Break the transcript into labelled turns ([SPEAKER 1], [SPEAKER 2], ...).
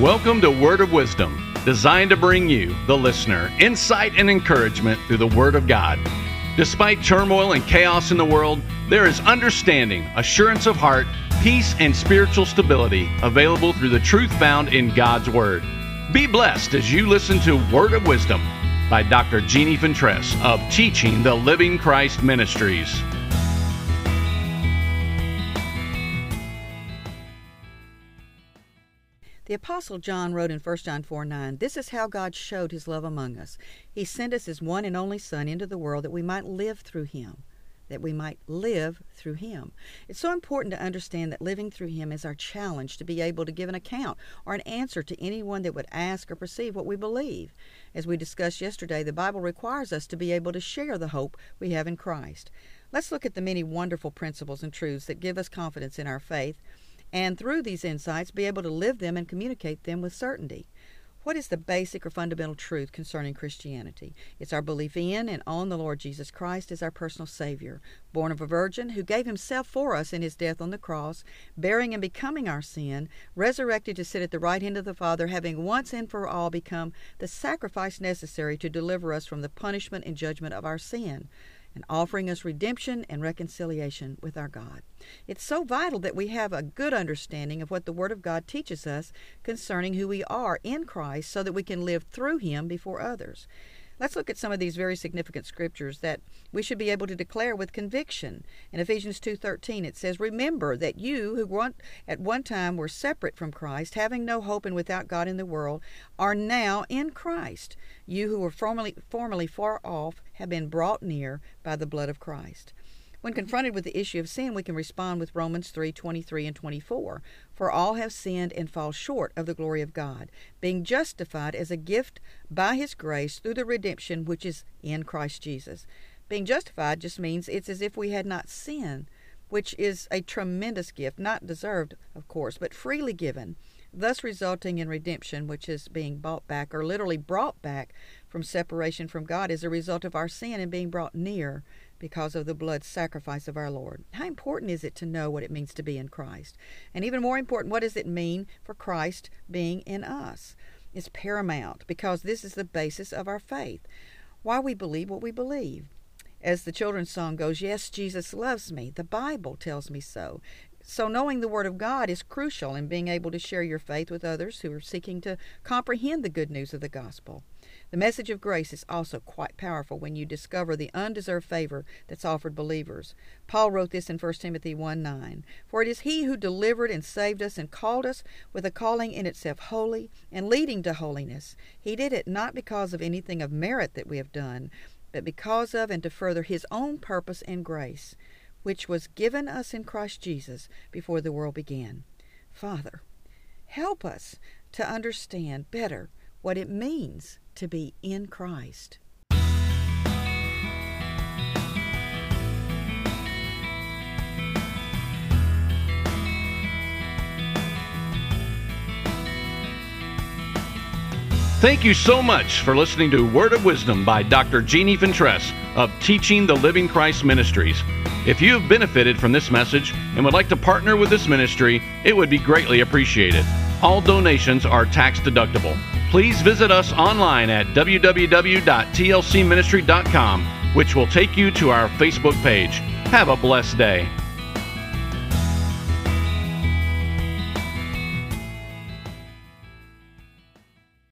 [SPEAKER 1] Welcome to Word of Wisdom, designed to bring you, the listener, insight and encouragement through the Word of God. Despite turmoil and chaos in the world, there is understanding, assurance of heart, peace, and spiritual stability available through the truth found in God's Word. Be blessed as you listen to Word of Wisdom by Dr. Jeannie Fentress of Teaching the Living Christ Ministries.
[SPEAKER 2] The Apostle John wrote in 1 John 4 9, This is how God showed his love among us. He sent us his one and only Son into the world that we might live through him. That we might live through him. It's so important to understand that living through him is our challenge to be able to give an account or an answer to anyone that would ask or perceive what we believe. As we discussed yesterday, the Bible requires us to be able to share the hope we have in Christ. Let's look at the many wonderful principles and truths that give us confidence in our faith and through these insights be able to live them and communicate them with certainty. What is the basic or fundamental truth concerning Christianity? It's our belief in and on the Lord Jesus Christ as our personal Savior, born of a virgin, who gave himself for us in his death on the cross, bearing and becoming our sin, resurrected to sit at the right hand of the Father, having once and for all become the sacrifice necessary to deliver us from the punishment and judgment of our sin and offering us redemption and reconciliation with our God. It's so vital that we have a good understanding of what the Word of God teaches us concerning who we are in Christ so that we can live through Him before others. Let's look at some of these very significant scriptures that we should be able to declare with conviction. In Ephesians 2:13 it says, "Remember that you who at one time were separate from Christ, having no hope and without God in the world, are now in Christ. You who were formerly formerly far off have been brought near by the blood of Christ." When confronted with the issue of sin, we can respond with Romans 3:23 and 24. For all have sinned and fall short of the glory of God, being justified as a gift by his grace through the redemption which is in Christ Jesus. Being justified just means it's as if we had not sinned, which is a tremendous gift, not deserved, of course, but freely given, thus resulting in redemption, which is being bought back or literally brought back from separation from God as a result of our sin and being brought near because of the blood sacrifice of our Lord. How important is it to know what it means to be in Christ? And even more important, what does it mean for Christ being in us? It's paramount because this is the basis of our faith. Why we believe what we believe. As the children's song goes, Yes, Jesus loves me. The Bible tells me so. So, knowing the Word of God is crucial in being able to share your faith with others who are seeking to comprehend the good news of the gospel. The message of grace is also quite powerful when you discover the undeserved favor that's offered believers. Paul wrote this in 1 Timothy 1 9. For it is he who delivered and saved us and called us with a calling in itself holy and leading to holiness. He did it not because of anything of merit that we have done, but because of and to further his own purpose and grace, which was given us in Christ Jesus before the world began. Father, help us to understand better what it means to be in Christ.
[SPEAKER 1] Thank you so much for listening to Word of Wisdom by Dr. Jeannie Fentress of Teaching the Living Christ Ministries. If you have benefited from this message and would like to partner with this ministry, it would be greatly appreciated. All donations are tax deductible. Please visit us online at www.tlcministry.com, which will take you to our Facebook page. Have a blessed day.